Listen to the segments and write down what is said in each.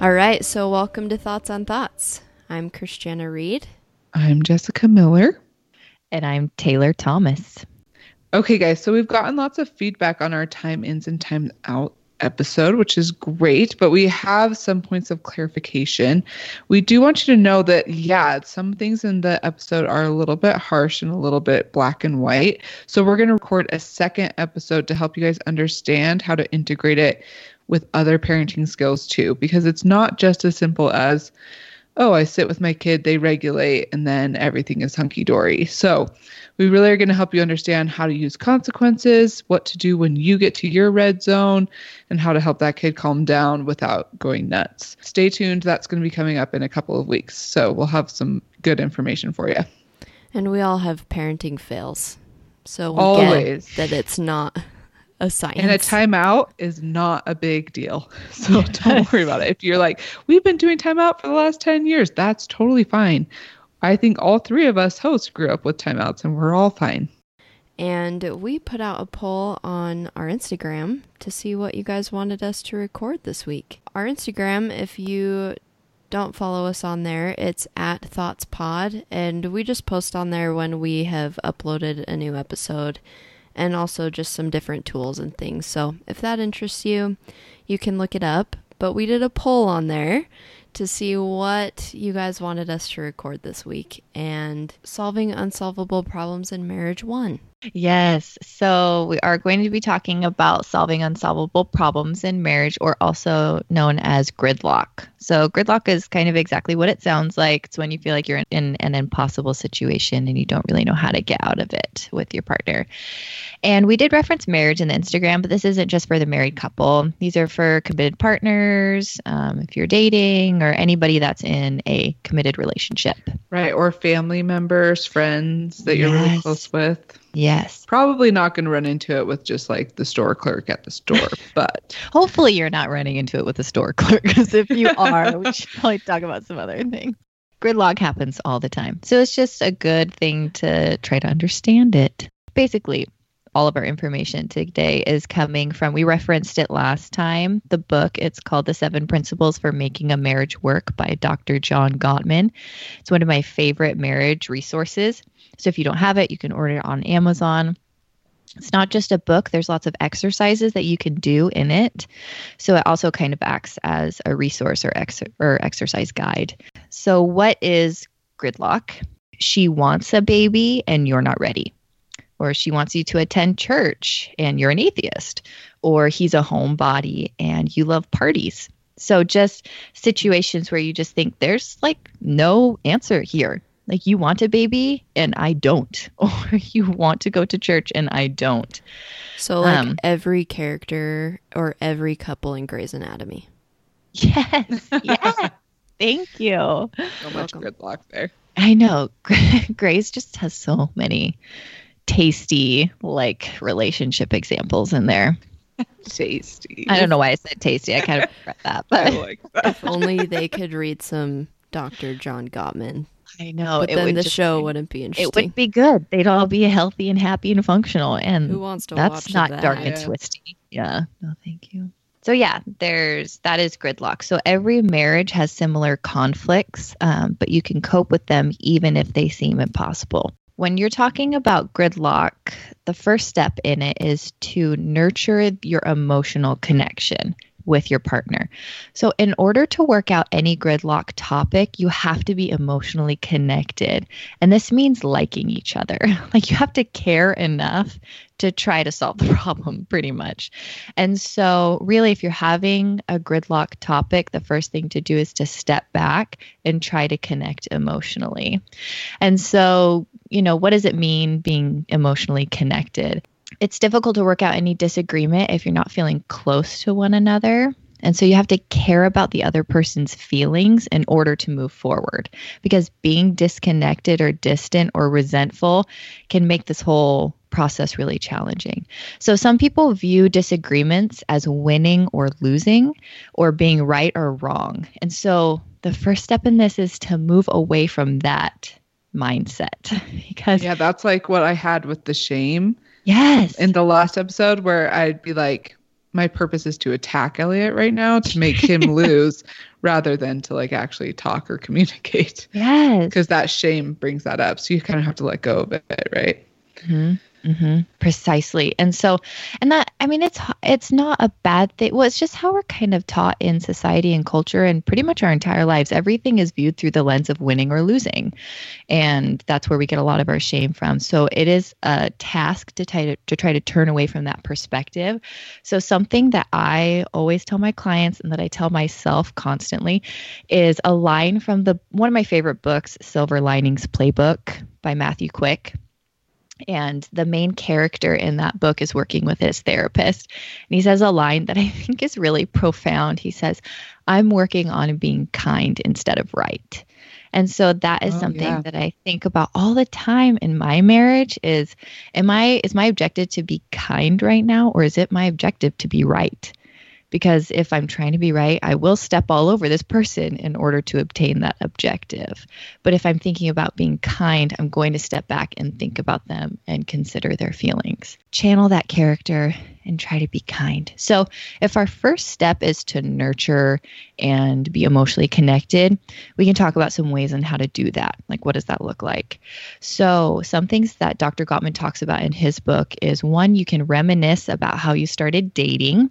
All right, so welcome to Thoughts on Thoughts. I'm Christiana Reed. I'm Jessica Miller. And I'm Taylor Thomas. Okay, guys, so we've gotten lots of feedback on our time ins and time out episode, which is great, but we have some points of clarification. We do want you to know that, yeah, some things in the episode are a little bit harsh and a little bit black and white. So we're going to record a second episode to help you guys understand how to integrate it with other parenting skills too, because it's not just as simple as, oh, I sit with my kid, they regulate, and then everything is hunky dory. So, we really are going to help you understand how to use consequences, what to do when you get to your red zone, and how to help that kid calm down without going nuts. Stay tuned. That's going to be coming up in a couple of weeks. So, we'll have some good information for you. And we all have parenting fails. So, we Always. get that it's not a science. And a timeout is not a big deal. So don't worry about it. If you're like, we've been doing timeout for the last 10 years, that's totally fine. I think all three of us hosts grew up with timeouts and we're all fine. And we put out a poll on our Instagram to see what you guys wanted us to record this week. Our Instagram, if you don't follow us on there, it's at Thoughts Pod, and we just post on there when we have uploaded a new episode and also just some different tools and things. So if that interests you, you can look it up. But we did a poll on there to see what you guys wanted us to record this week, and solving unsolvable problems in marriage won. Yes. So we are going to be talking about solving unsolvable problems in marriage, or also known as gridlock. So, gridlock is kind of exactly what it sounds like. It's when you feel like you're in an impossible situation and you don't really know how to get out of it with your partner. And we did reference marriage in the Instagram, but this isn't just for the married couple. These are for committed partners, um, if you're dating, or anybody that's in a committed relationship. Right. Or family members, friends that you're really close with. Yes. Probably not going to run into it with just like the store clerk at the store, but Hopefully, you're not running into it with a store clerk, because if you are, we should probably talk about some other things. Gridlock happens all the time. So it's just a good thing to try to understand it. Basically, all of our information today is coming from, we referenced it last time, the book. It's called The Seven Principles for Making a Marriage Work by Dr. John Gottman. It's one of my favorite marriage resources. So if you don't have it, you can order it on Amazon. It's not just a book, there's lots of exercises that you can do in it. So it also kind of acts as a resource or, ex- or exercise guide. So, what is gridlock? She wants a baby and you're not ready. Or she wants you to attend church and you're an atheist. Or he's a homebody and you love parties. So, just situations where you just think there's like no answer here. Like you want a baby and I don't, or you want to go to church and I don't. So, like Um, every character or every couple in Grey's Anatomy. Yes, yes. Thank you. so much welcome. gridlock there. I know. Grey's just has so many tasty like relationship examples in there. Tasty. I don't know why I said tasty. I kind of regret that, I but like that. If only they could read some Dr. John Gottman. I know but it then would the just- show wouldn't be interesting. It interesting. would be good. They'd all be healthy and happy and functional. And Who wants to that's watch not that? dark and Yeah. twisty. Yeah. No, thank you. So yeah, there's that is gridlock. So every marriage has similar conflicts, um, but you can cope with them even if they seem impossible. When you're talking about gridlock, the first step in it is to nurture your emotional connection with your partner. So, in order to work out any gridlock topic, you have to be emotionally connected. And this means liking each other. Like, you have to care enough to try to solve the problem, pretty much. And so, really, if you're having a gridlock topic, the first thing to do is to step back and try to connect emotionally. And so, you know, what does it mean being emotionally connected? It's difficult to work out any disagreement if you're not feeling close to one another. And so you have to care about the other person's feelings in order to move forward because being disconnected or distant or resentful can make this whole process really challenging. So some people view disagreements as winning or losing or being right or wrong. And so the first step in this is to move away from that mindset because Yeah, that's like what I had with the shame yes. in the last episode where I'd be like, my purpose is to attack Elliot right now to make him lose rather than to like actually talk or communicate yes. because that shame brings that up. So you kind of have to let go of it, right? hmm hmm Precisely. And so, and that, I mean, it's, it's not a bad thing. Well, it's just how we're kind of taught in society and culture and pretty much our entire lives. Everything is viewed through the lens of winning or losing. And that's where we get a lot of our shame from. So it is a task to try to, to try to turn away from that perspective. So something that I always tell my clients and that I tell myself constantly is a line from the, one of my favorite books, Silver Linings Playbook by Matthew Quick and the main character in that book is working with his therapist. And he says a line that i think is really profound. He says i'm working on being kind instead of right. And so that is Oh, something yeah. that i think about all the time in my marriage is am i is my objective to be kind right now or is it my objective to be right because if I'm trying to be right, I will step all over this person in order to obtain that objective. But if I'm thinking about being kind, I'm going to step back and think about them and consider their feelings. Channel that character and try to be kind. So, if our first step is to nurture and be emotionally connected, we can talk about some ways on how to do that. Like, what does that look like? So, some things that Dr. Gottman talks about in his book is one, you can reminisce about how you started dating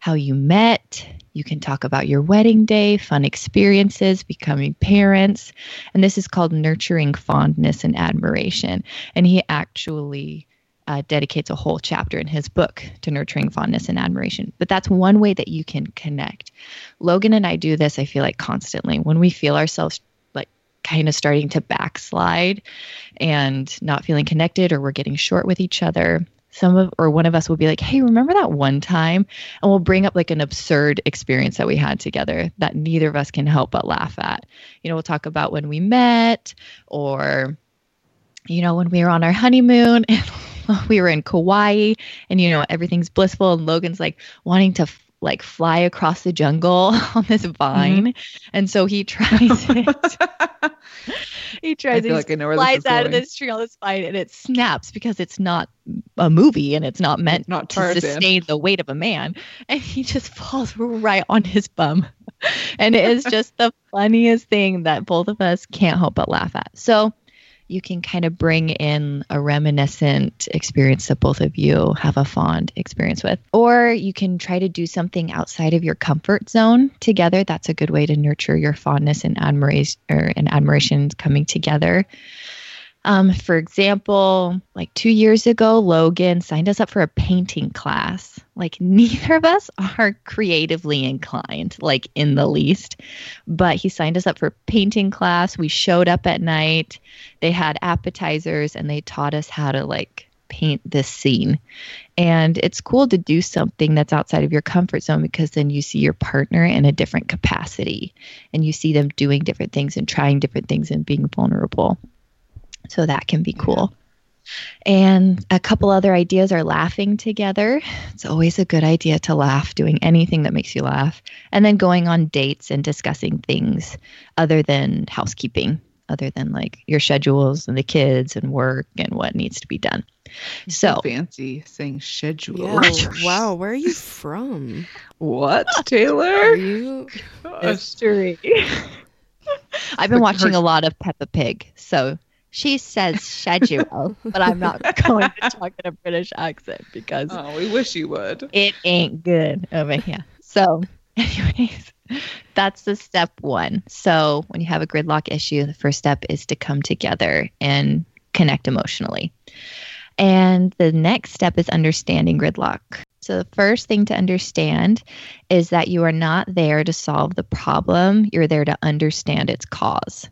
how you met. You can talk about your wedding day, fun experiences, becoming parents. And this is called nurturing fondness and admiration. And he actually uh, dedicates a whole chapter in his book to nurturing fondness and admiration. But that's one way that you can connect. Logan and I do this, I feel like, constantly. When we feel ourselves like kind of starting to backslide and not feeling connected or we're getting short with each other, some of or one of us will be like, "Hey, remember that one time?" and we'll bring up like an absurd experience that we had together that neither of us can help but laugh at. You know, we'll talk about when we met or you know, when we were on our honeymoon and we were in Kauai and you know, everything's blissful and Logan's like wanting to like fly across the jungle on this vine. And so he tries it. he tries it. like flies out of this tree on this vine and it snaps because it's not a movie and it's not meant Not to sustain the weight of a man. And he just falls right on his bum. And it is just the funniest thing that both of us can't help but laugh at. So you can kind of bring in a reminiscent experience that both of you have a fond experience with. Or you can try to do something outside of your comfort zone together. That's a good way to nurture your fondness and admiration and admiration coming together. Um, for example, like two years ago, Logan signed us up for a painting class. Like, neither of us are creatively inclined, like in the least, but he signed us up for painting class. We showed up at night. They had appetizers and they taught us how to like paint this scene. And it's cool to do something that's outside of your comfort zone because then you see your partner in a different capacity and you see them doing different things and trying different things and being vulnerable. So that can be cool. And a couple other ideas are laughing together. It's always a good idea to laugh, doing anything that makes you laugh. And then going on dates and discussing things other than housekeeping, other than like your schedules and the kids and work and what needs to be done. So, fancy saying schedule. Yeah. wow. Where are you from? What, Are Taylor? you? history. I've been watching a lot of Peppa Pig, so she says schedule, but I'm not going to talk in a British accent because Oh, we wish you would. it ain't good over here. So, anyways, that's the step one. So, when you have a gridlock issue, the first step is to come together and connect emotionally. And the next step is understanding gridlock. So, the first thing to understand is that you are not there to solve the problem, you're there to understand its cause.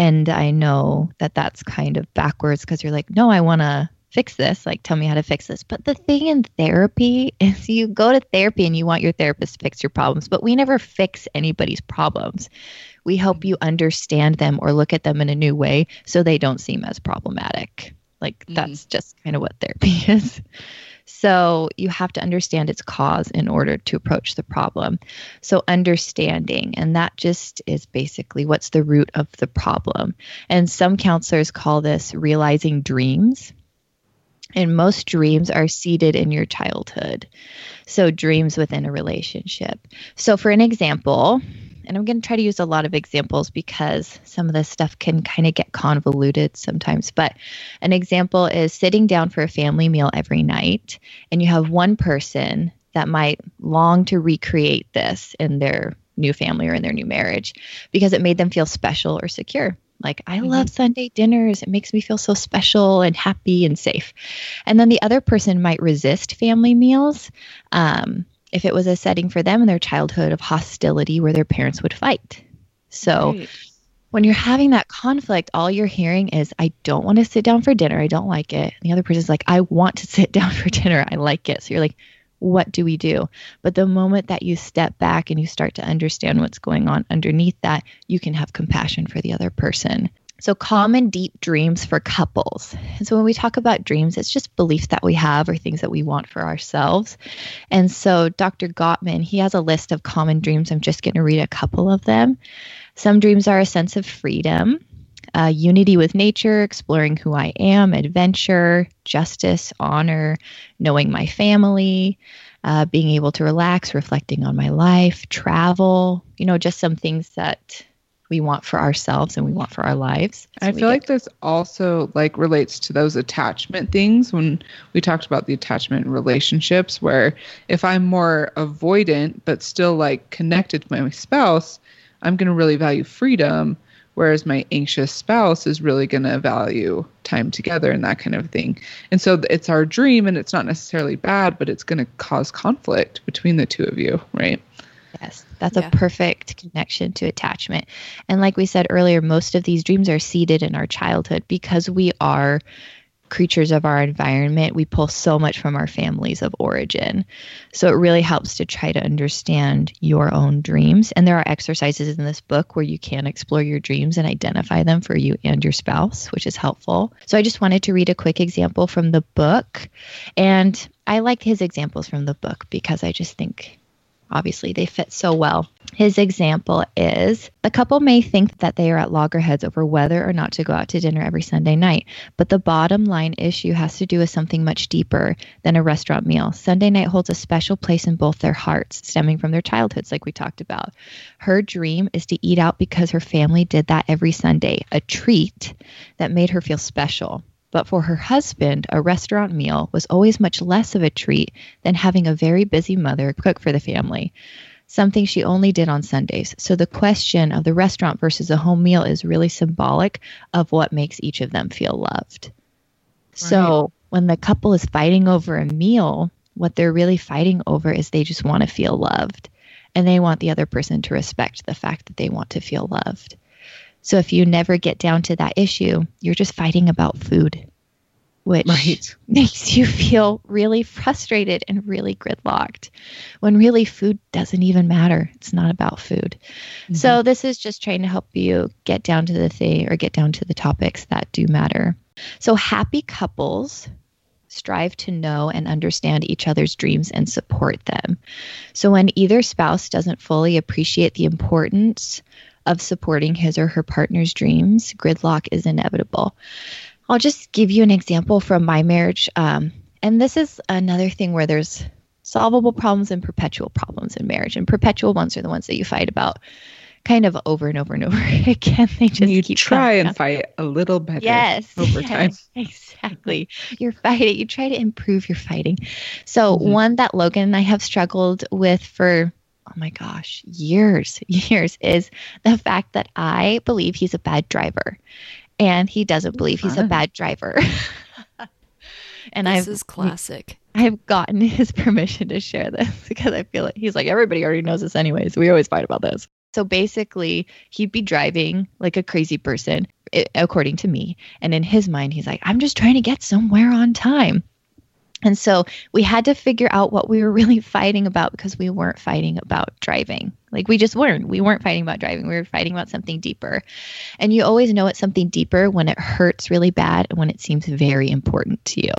And I know that that's kind of backwards because you're like, no, I want to fix this. Like, tell me how to fix this. But the thing in therapy is you go to therapy and you want your therapist to fix your problems, but we never fix anybody's problems. We help you understand them or look at them in a new way so they don't seem as problematic. Like, Mhm. that's just kind of what therapy is. So, you have to understand its cause in order to approach the problem. So, understanding, and that just is basically what's the root of the problem. And some counselors call this realizing dreams. And most dreams are seated in your childhood. So, dreams within a relationship. So, for an example, and I'm going to try to use a lot of examples because some of this stuff can kind of get convoluted sometimes. But an example is sitting down for a family meal every night, and you have one person that might long to recreate this in their new family or in their new marriage because it made them feel special or secure. Like, I love Sunday dinners. It makes me feel so special and happy and safe. And then the other person might resist family meals um, if it was a setting for them in their childhood of hostility where their parents would fight. So, Right. when you're having that conflict, all you're hearing is, I don't want to sit down for dinner. I don't like it. And the other person's like, I want to sit down for dinner. I like it. So you're like, what do we do? But the moment that you step back and you start to understand what's going on underneath that, you can have compassion for the other person. So, common deep dreams for couples. And so, when we talk about dreams, it's just beliefs that we have or things that we want for ourselves. And so, Dr. Gottman, he has a list of common dreams. I'm just going to read a couple of them. Some dreams are a sense of freedom, uh, unity with nature, exploring who I am, adventure, justice, honor, knowing my family, uh, being able to relax, reflecting on my life, travel, you know, just some things that we want for ourselves and we want for our lives. So I feel like this also like relates to those attachment things when we talked about the attachment relationships where if I'm more avoidant but still like connected to my spouse, I'm going to really value freedom whereas my anxious spouse is really going to value time together and that kind of thing. And so it's our dream and it's not necessarily bad, but it's going to cause conflict between the two of you, right? Yes, that's Yeah. a perfect connection to attachment. And like we said earlier, most of these dreams are seeded in our childhood because we are creatures of our environment. We pull so much from our families of origin. So it really helps to try to understand your own dreams. And there are exercises in this book where you can explore your dreams and identify them for you and your spouse, which is helpful. So I just wanted to read a quick example from the book. And I like his examples from the book because I just think obviously they fit so well. His example is the couple may think that they are at loggerheads over whether or not to go out to dinner every Sunday night, but the bottom line issue has to do with something much deeper than a restaurant meal. Sunday night holds a special place in both their hearts, stemming from their childhoods, like we talked about. Her dream is to eat out because her family did that every Sunday, a treat that made her feel special. But for her husband, a restaurant meal was always much less of a treat than having a very busy mother cook for the family, something she only did on Sundays. So the question of the restaurant versus a home meal is really symbolic of what makes each of them feel loved. So when the couple is fighting over a meal, what they're really fighting over is they just want to feel loved and they want the other person to respect the fact that they want to feel loved. So if you never get down to that issue, you're just fighting about food, which Right. makes you feel really frustrated and really gridlocked when really food doesn't even matter. It's not about food. So mm-hmm. this is just trying to help you get down to the thing or get down to the topics that do matter. So happy couples strive to know and understand each other's dreams and support them. So when either spouse doesn't fully appreciate the importance of supporting his or her partner's dreams, gridlock is inevitable. I'll just give you an example from my marriage. Um, and this is another thing where there's solvable problems and perpetual problems in marriage. And perpetual ones are the ones that you fight about kind of over and over and over again. They just you keep try and up. fight a little better Yes. over yes, time. Exactly. You're fighting. You try to improve your fighting. So, Mhm. one that Logan and I have struggled with for, oh my gosh, years, years is the fact that I believe he's a bad driver and he doesn't believe he's a bad driver. and this I've is classic. I've gotten his permission to share this because I feel like he's like everybody already knows this anyways. We always fight about this. So basically, he'd be driving like a crazy person, according to me. And in his mind, he's like, I'm just trying to get somewhere on time. And so we had to figure out what we were really fighting about because we weren't fighting about driving. Like we just weren't. We weren't fighting about driving. We were fighting about something deeper. And you always know it's something deeper when it hurts really bad and when it seems very important to you.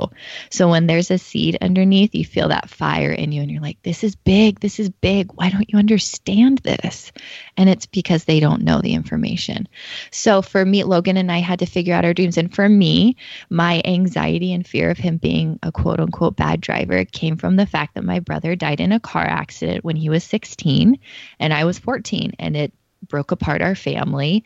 So when there's a seed underneath, you feel that fire in you and you're like, this is big. This is big. Why don't you understand this? And it's because they don't know the information. So for me, Logan and I had to figure out our dreams. And for me, my anxiety and fear of him being a quote unquote bad driver came from the fact that my brother died in a car accident when he was 16 and I was 14 and it broke apart our family.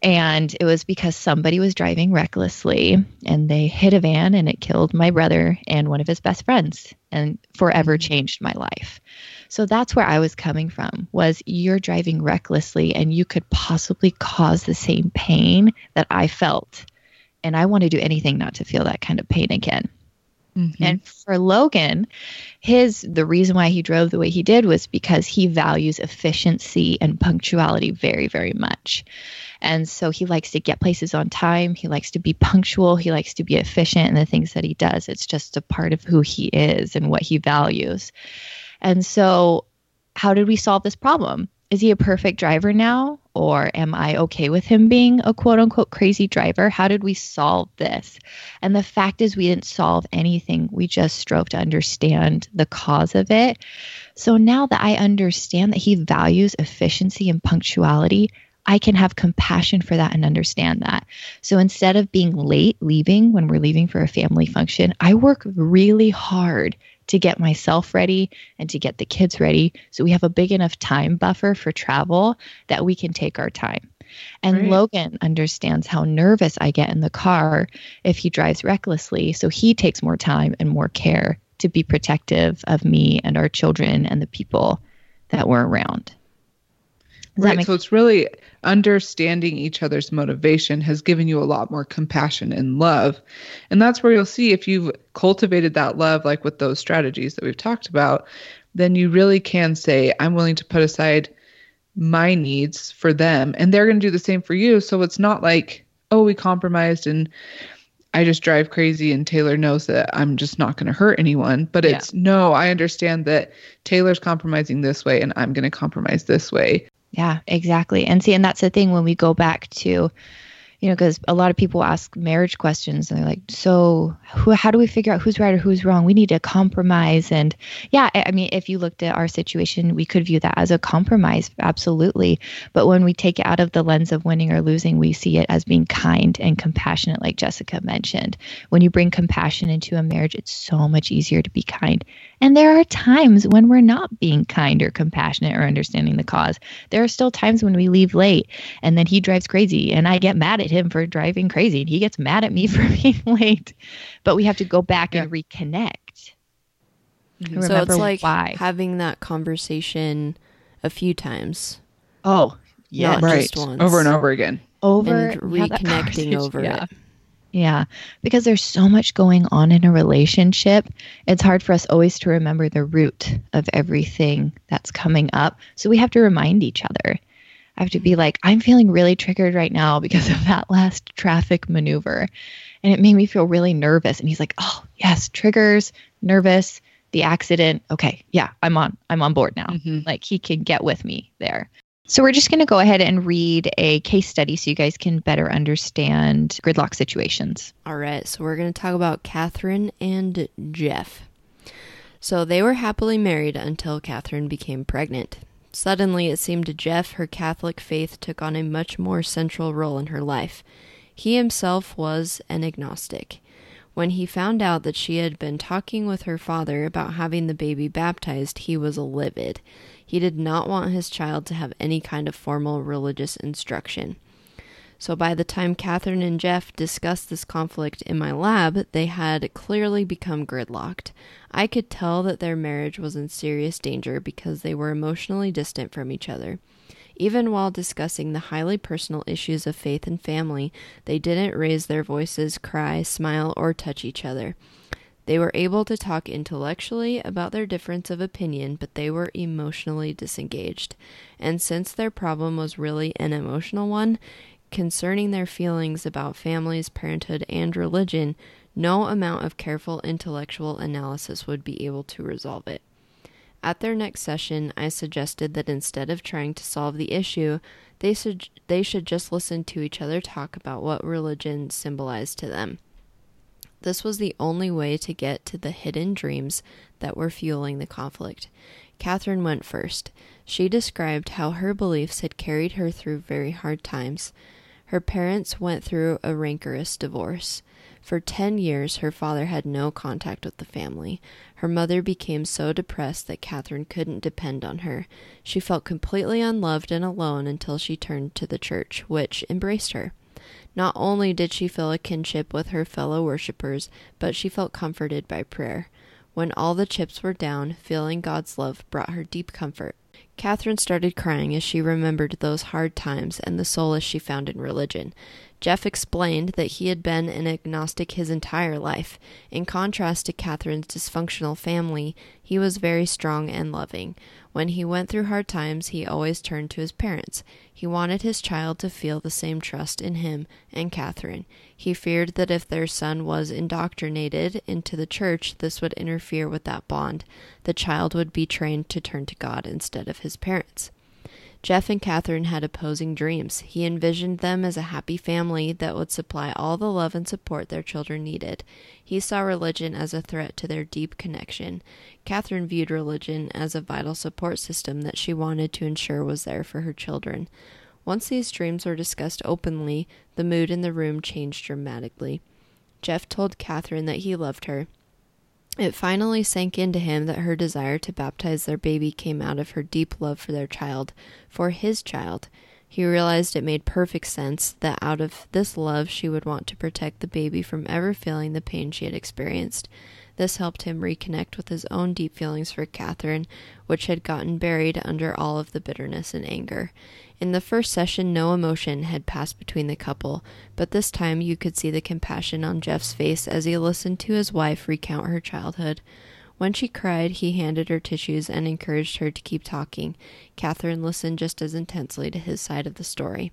And it was because somebody was driving recklessly and they hit a van and it killed my brother and one of his best friends and forever mm-hmm. changed my life. So that's where I was coming from was you're driving recklessly and you could possibly cause the same pain that I felt. And I want to do anything not to feel that kind of pain again. Mhm. And for Logan, his the reason why he drove the way he did was because he values efficiency and punctuality very very much. And so he likes to get places on time, he likes to be punctual, he likes to be efficient in the things that he does. It's just a part of who he is and what he values. And so how did we solve this problem? Is he a perfect driver now? Or am I okay with him being a quote unquote crazy driver? How did we solve this? And the fact is, we didn't solve anything. We just strove to understand the cause of it. So now that I understand that he values efficiency and punctuality, I can have compassion for that and understand that. So instead of being late leaving when we're leaving for a family function, I work really hard to get myself ready and to get the kids ready so we have a big enough time buffer for travel that we can take our time. And Right. Logan understands how nervous I get in the car if he drives recklessly. So he takes more time and more care to be protective of me and our children and the people that we're around. Right. make So it's really understanding each other's motivation has given you a lot more compassion and love. And that's where you'll see if you've cultivated that love, like with those strategies that we've talked about, then you really can say, I'm willing to put aside my needs for them. And they're going to do the same for you. So it's not like, oh, we compromised and I just drive crazy and Taylor knows that I'm just not going to hurt anyone. But Yeah. it's no, I understand that Taylor's compromising this way and I'm going to compromise this way. Yeah, exactly. And see, and that's the thing when we go back to, you know, because a lot of people ask marriage questions and they're like, so who, how do we figure out who's right or who's wrong? We need to compromise. And yeah, I I mean, if you looked at our situation, we could view that as a compromise, absolutely. But when we take it out of the lens of winning or losing, we see it as being kind and compassionate, like Jessica mentioned. When you bring compassion into a marriage, it's so much easier to be kind. And there are times when we're not being kind or compassionate or understanding the cause. There are still times when we leave late and then he drives crazy and I get mad at him for driving crazy and he gets mad at me for being late. But we have to go back and reconnect. Mm-hmm. and so it's like why. having that conversation a few times. oh, yeah. Right. just once. Over and over again. Over and reconnecting over Yeah. it. Yeah, because there's so much going on in a relationship. It's hard for us always to remember the root of everything that's coming up. So we have to remind each other. I have to be like, I'm feeling really triggered right now because of that last traffic maneuver. And it made me feel really nervous. And he's like, Oh, yes, triggers, nervous, the accident. Okay, yeah, I'm on. I'm on board now. Mhm. Like he can get with me there. So we're just going to go ahead and read a case study so you guys can better understand gridlock situations. All right, so we're going to talk about Catherine and Jeff. So they were happily married until Catherine became pregnant. Suddenly, it seemed to Jeff her Catholic faith took on a much more central role in her life. He himself was an agnostic. When he found out that she had been talking with her father about having the baby baptized, he was livid. He did not want his child to have any kind of formal religious instruction. So by the time Catherine and Jeff discussed this conflict in my lab, they had clearly become gridlocked. I could tell that their marriage was in serious danger because they were emotionally distant from each other. Even while discussing the highly personal issues of faith and family, they didn't raise their voices, cry, smile, or touch each other. They were able to talk intellectually about their difference of opinion, but they were emotionally disengaged. And since their problem was really an emotional one, concerning their feelings about families, parenthood, and religion, no amount of careful intellectual analysis would be able to resolve it. At their next session, I suggested that instead of trying to solve the issue, they, su- they should just listen to each other talk about what religion symbolized to them. This was the only way to get to the hidden dreams that were fueling the conflict. Catherine went first. She described how her beliefs had carried her through very hard times. Her parents went through a rancorous divorce. For 10 years, her father had no contact with the family. Her mother became so depressed that Catherine couldn't depend on her. She felt completely unloved and alone until she turned to the church, which embraced her. Not only did she feel a kinship with her fellow worshippers, but she felt comforted by prayer. When all the chips were down, feeling God's love brought her deep comfort. Catherine started crying as she remembered those hard times and the solace she found in religion. Jeff explained that he had been an agnostic his entire life. In contrast to Catherine's dysfunctional family, he was very strong and loving. When he went through hard times, he always turned to his parents. He wanted his child to feel the same trust in him and Catherine. He feared that if their son was indoctrinated into the church, this would interfere with that bond. The child would be trained to turn to God instead of his parents. Jeff and Catherine had opposing dreams. He envisioned them as a happy family that would supply all the love and support their children needed. He saw religion as a threat to their deep connection. Catherine viewed religion as a vital support system that she wanted to ensure was there for her children. Once these dreams were discussed openly, the mood in the room changed dramatically. Jeff told Catherine that he loved her, it finally sank into him that her desire to baptize their baby came out of her deep love for their child, for his child. He realized it made perfect sense that out of this love she would want to protect the baby from ever feeling the pain she had experienced. This helped him reconnect with his own deep feelings for Catherine, which had gotten buried under all of the bitterness and anger. In the first session, no emotion had passed between the couple, but this time you could see the compassion on Jeff's face as he listened to his wife recount her childhood. When she cried, he handed her tissues and encouraged her to keep talking. Catherine listened just as intensely to his side of the story.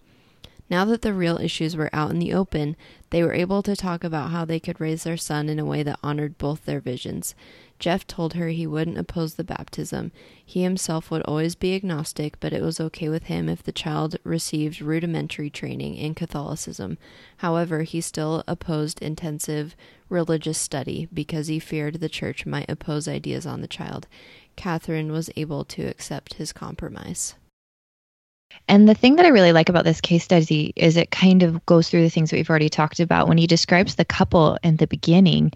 Now that the real issues were out in the open, they were able to talk about how they could raise their son in a way that honored both their visions. Jeff told her he wouldn't oppose the baptism. He himself would always be agnostic, but it was okay with him if the child received rudimentary training in Catholicism. However, he still opposed intensive religious study because he feared the church might oppose ideas on the child. Catherine was able to accept his compromise. And the thing that I really like about this case study is it kind of goes through the things that we've already talked about. When he describes the couple in the beginning,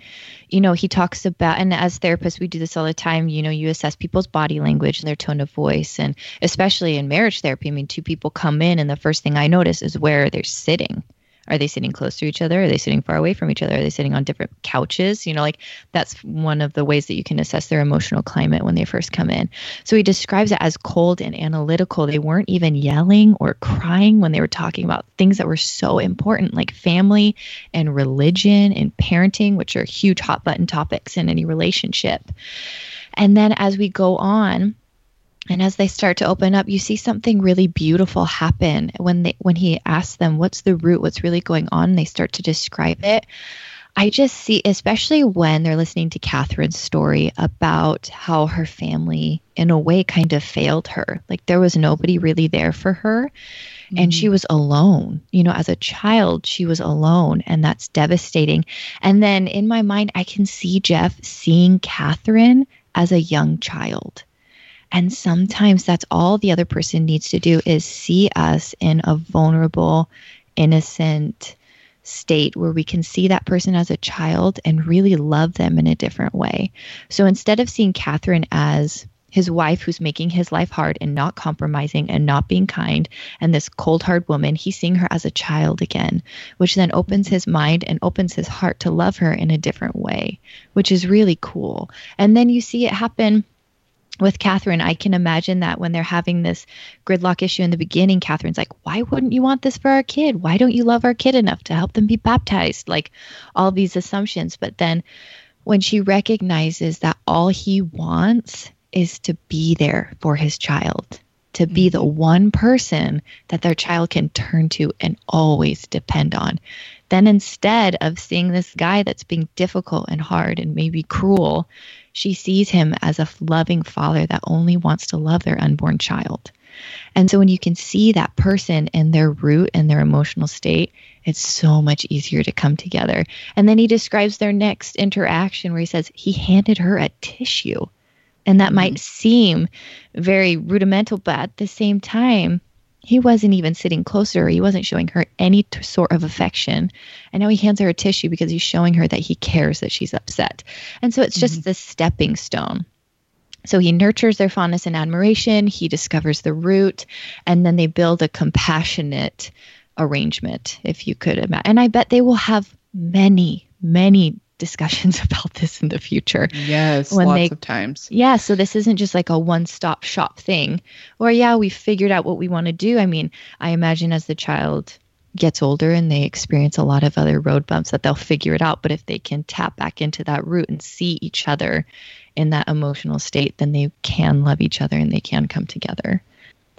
you know, he talks about, and as therapists, we do this all the time, you know, you assess people's body language and their tone of voice. And especially in marriage therapy, I mean, two people come in, and the first thing I notice is where they're sitting are they sitting close to each other? Are they sitting far away from each other? Are they sitting on different couches? You know, like that's one of the ways that you can assess their emotional climate when they first come in. So he describes it as cold and analytical. They weren't even yelling or crying when they were talking about things that were so important, like family and religion and parenting, which are huge hot button topics in any relationship. And then as we go on, and as they start to open up you see something really beautiful happen. When they when he asks them what's the root? What's really going on? They start to describe it. I just see especially when they're listening to catherine's story about how her family in a way kind of failed her. Like there was nobody really there for her. Mm-hmm. and she mm-hmm. was alone. You know as a child she was alone. And that's devastating. And then in my mind i can see jeff seeing catherine as a young child and sometimes that's all the other person needs to do is see us in a vulnerable, innocent state where we can see that person as a child and really love them in a different way. So instead of seeing Catherine as his wife who's making his life hard and not compromising and not being kind and this cold hard woman he's seeing her as a child again which then opens his mind and opens his heart to love her in a different way which is really cool and then you see it happen with Catherine, I can imagine that when they're having this gridlock issue in the beginning, Catherine's like, Why wouldn't you want this for our kid? Why don't you love our kid enough to help them be baptized? Like all these assumptions. But then when she recognizes that all he wants is to be there for his child, to be the mm-hmm. one person that their child can turn to and always depend on. Then instead of seeing this guy that's being difficult and hard and maybe cruel, she sees him as a loving father that only wants to love their unborn child. And so when you can see that person and their root and their emotional state, it's so much easier to come together. And then he describes their next interaction where he says he handed her a tissue. And that mm-hmm. might seem very rudimental, but at the same time, he wasn't even sitting closer. He wasn't showing her any t- sort of affection. And now he hands her a tissue because he's showing her that he cares that she's upset. And so it's just mm-hmm. this stepping stone. So he nurtures their fondness and admiration, he discovers the root, and then they build a compassionate arrangement, if you could imagine. And I bet they will have many, many discussions about this in the future. Yes, when lots they, of times. Yeah, so this isn't just like a one-stop shop thing. Or yeah, we figured out what we want to do. I mean, I imagine as the child gets older and they experience a lot of other road bumps that they'll figure it out, but if they can tap back into that root and see each other in that emotional state, then they can love each other and they can come together.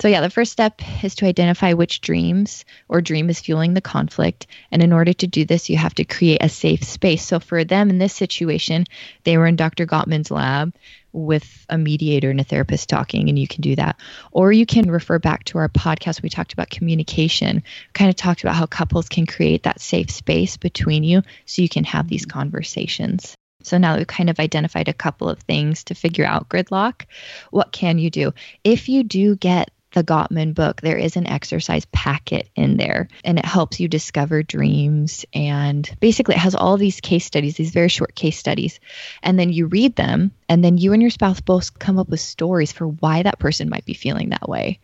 So, yeah, the first step is to identify which dreams or dream is fueling the conflict. And in order to do this, you have to create a safe space. So, for them in this situation, they were in Dr. Gottman's lab with a mediator and a therapist talking, and you can do that. Or you can refer back to our podcast. We talked about communication, kind of talked about how couples can create that safe space between you so you can have these conversations. So now that we've kind of identified a couple of things to figure out gridlock. What can you do? If you do get the Gottman book, there is an exercise packet in there and it helps you discover dreams. And basically, it has all these case studies, these very short case studies. And then you read them, and then you and your spouse both come up with stories for why that person might be feeling that way.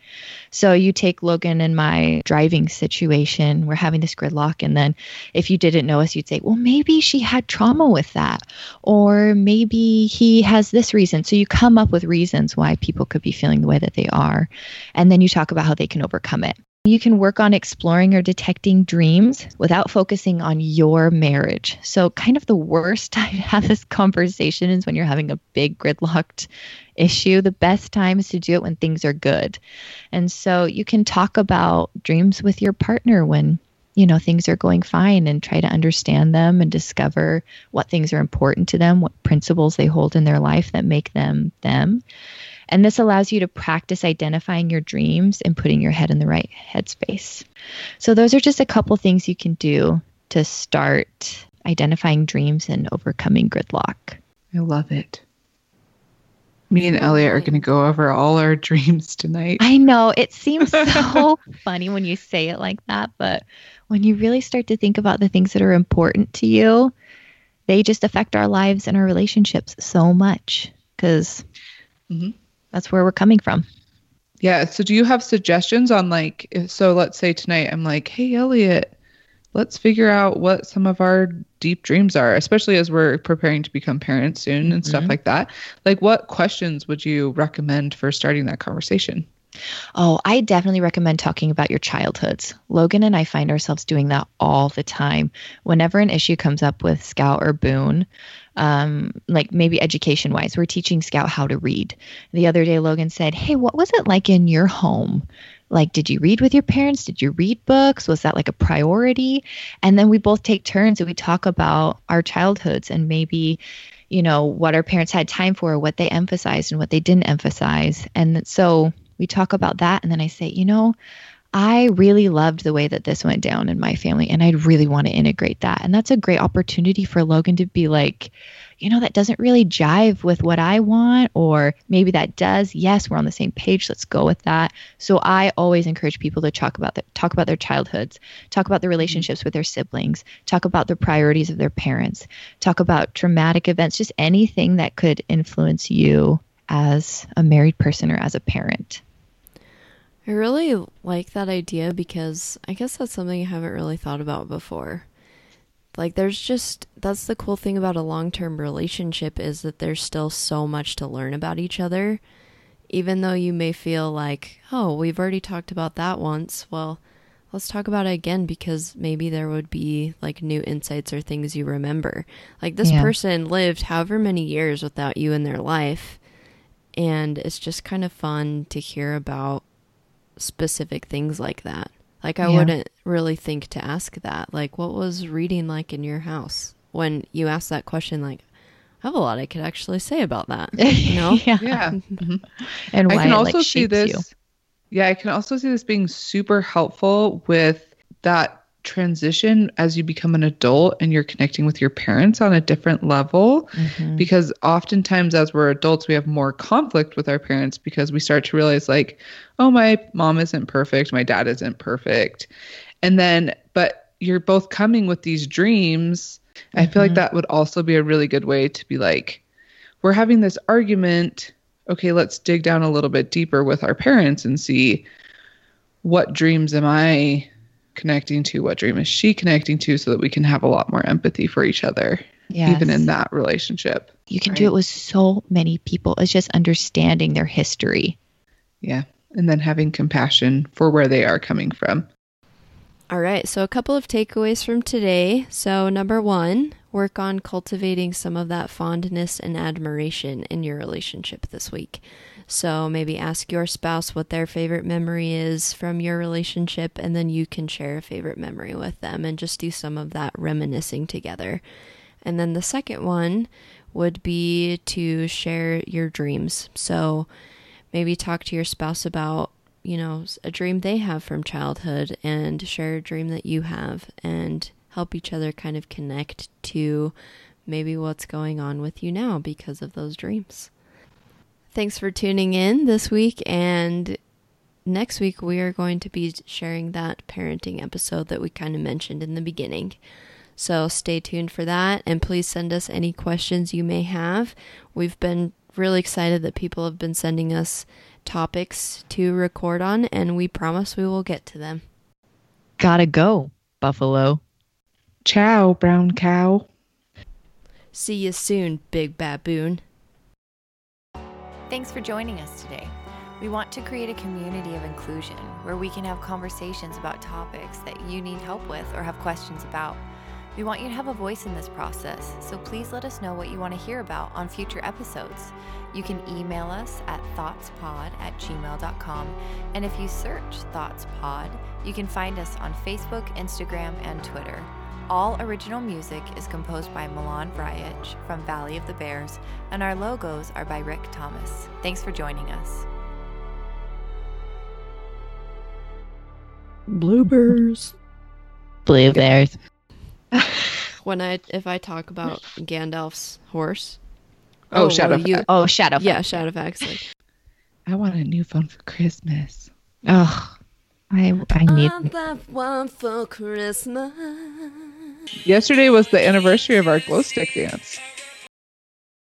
So you take Logan and my driving situation, we're having this gridlock. And then if you didn't know us, you'd say, well, maybe she had trauma with that, or maybe he has this reason. So you come up with reasons why people could be feeling the way that they are and then you talk about how they can overcome it. You can work on exploring or detecting dreams without focusing on your marriage. So, kind of the worst time to have this conversation is when you're having a big gridlocked issue. The best time is to do it when things are good. And so, you can talk about dreams with your partner when you know things are going fine and try to understand them and discover what things are important to them what principles they hold in their life that make them them and this allows you to practice identifying your dreams and putting your head in the right headspace. So, those are just a couple things you can do to start identifying dreams and overcoming gridlock. I love it. Me and Elliot are going to go over all our dreams tonight. I know it seems so funny when you say it like that, but when you really start to think about the things that are important to you, they just affect our lives and our relationships so much because mm-hmm that's where we're coming from. Yeah. So do you have suggestions on like so let's say tonight I'm like, "Hey Elliot, let's figure out what some of our deep dreams are, especially as we're preparing to become parents soon and stuff mm-hmm. like that." Like what questions would you recommend for starting that conversation? Oh, I definitely recommend talking about your childhoods. Logan and I find ourselves doing that all the time. Whenever an issue comes up with Scout or Boone, um, like maybe education wise. We're teaching Scout how to read. The other day, Logan said, Hey, what was it like in your home? Like, did you read with your parents? Did you read books? Was that like a priority? And then we both take turns and we talk about our childhoods and maybe, you know, what our parents had time for, what they emphasized and what they didn't emphasize. And so we talk about that. And then I say, you know, I really loved the way that this went down in my family, and I'd really want to integrate that. And that's a great opportunity for Logan to be like, you know, that doesn't really jive with what I want, or maybe that does. Yes, we're on the same page. Let's go with that. So I always encourage people to talk about that, talk about their childhoods, talk about their mm-hmm. relationships with their siblings, talk about the priorities of their parents, talk about traumatic events, just anything that could influence you as a married person or as a parent. I really like that idea because I guess that's something I haven't really thought about before. Like there's just that's the cool thing about a long-term relationship is that there's still so much to learn about each other. Even though you may feel like, "Oh, we've already talked about that once." Well, let's talk about it again because maybe there would be like new insights or things you remember. Like this Yeah. person lived however many years without you in their life, and it's just kind of fun to hear about specific things like that. Like I Yeah. wouldn't really think to ask that. Like what was reading like in your house? When you ask that question like I have a lot I could actually say about that. You know? yeah. Yeah. Mhm. And why I can it, also like, see this. you. Yeah, I can also see this being super helpful with that transition as you become an adult and you're connecting with your parents on a different level. Mhm. Because oftentimes, as we're adults, we have more conflict with our parents because we start to realize, like, oh, my mom isn't perfect, my dad isn't perfect. And then, but you're both coming with these dreams. I feel like Mhm. that would also be a really good way to be like, we're having this argument. Okay, let's dig down a little bit deeper with our parents and see what dreams am I connecting to? What dream is she connecting to so that we can have a lot more empathy for each other, even in that relationship. You can do it with so many people. It's just understanding their history. Yeah. And then having compassion for where they are coming from. All right, so a couple of takeaways from today. So, number one, work on cultivating some of that fondness and admiration in your relationship this week. So, maybe ask your spouse what their favorite memory is from your relationship, and then you can share a favorite memory with them and just do some of that reminiscing together. And then the second one would be to share your dreams. So, maybe talk to your spouse about you know a dream they have from childhood and share a dream that you have and help each other kind of connect to maybe what's going on with you now because of those dreams. Thanks for tuning in this week and next week we are going to be sharing that parenting episode that we kind of mentioned in the beginning. So stay tuned for that and please send us any questions you may have. We've been really excited that people have been sending us topics to record on, and we promise we will get to them. Gotta go, Buffalo. Ciao, brown cow. See you soon, big baboon. Thanks for joining us today. We want to create a community of inclusion where we can have conversations about topics that you need help with or have questions about. We want you to have a voice in this process, so please let us know what you want to hear about on future episodes. You can email us at thoughtspod at gmail.com, and if you search ThoughtsPod, you can find us on Facebook, Instagram, and Twitter. All original music is composed by Milan Vrajec from Valley of the Bears, and our logos are by Rick Thomas. Thanks for joining us. Bloopers. Blue bears. When I if I talk about Gandalf's horse. Oh, oh well, Shadowfax. you- Oh, Shadow. Yeah, Shadowfax. Like, I want a new phone for Christmas. Oh, I I need. I love one for Christmas. Yesterday was the anniversary of our glow stick dance.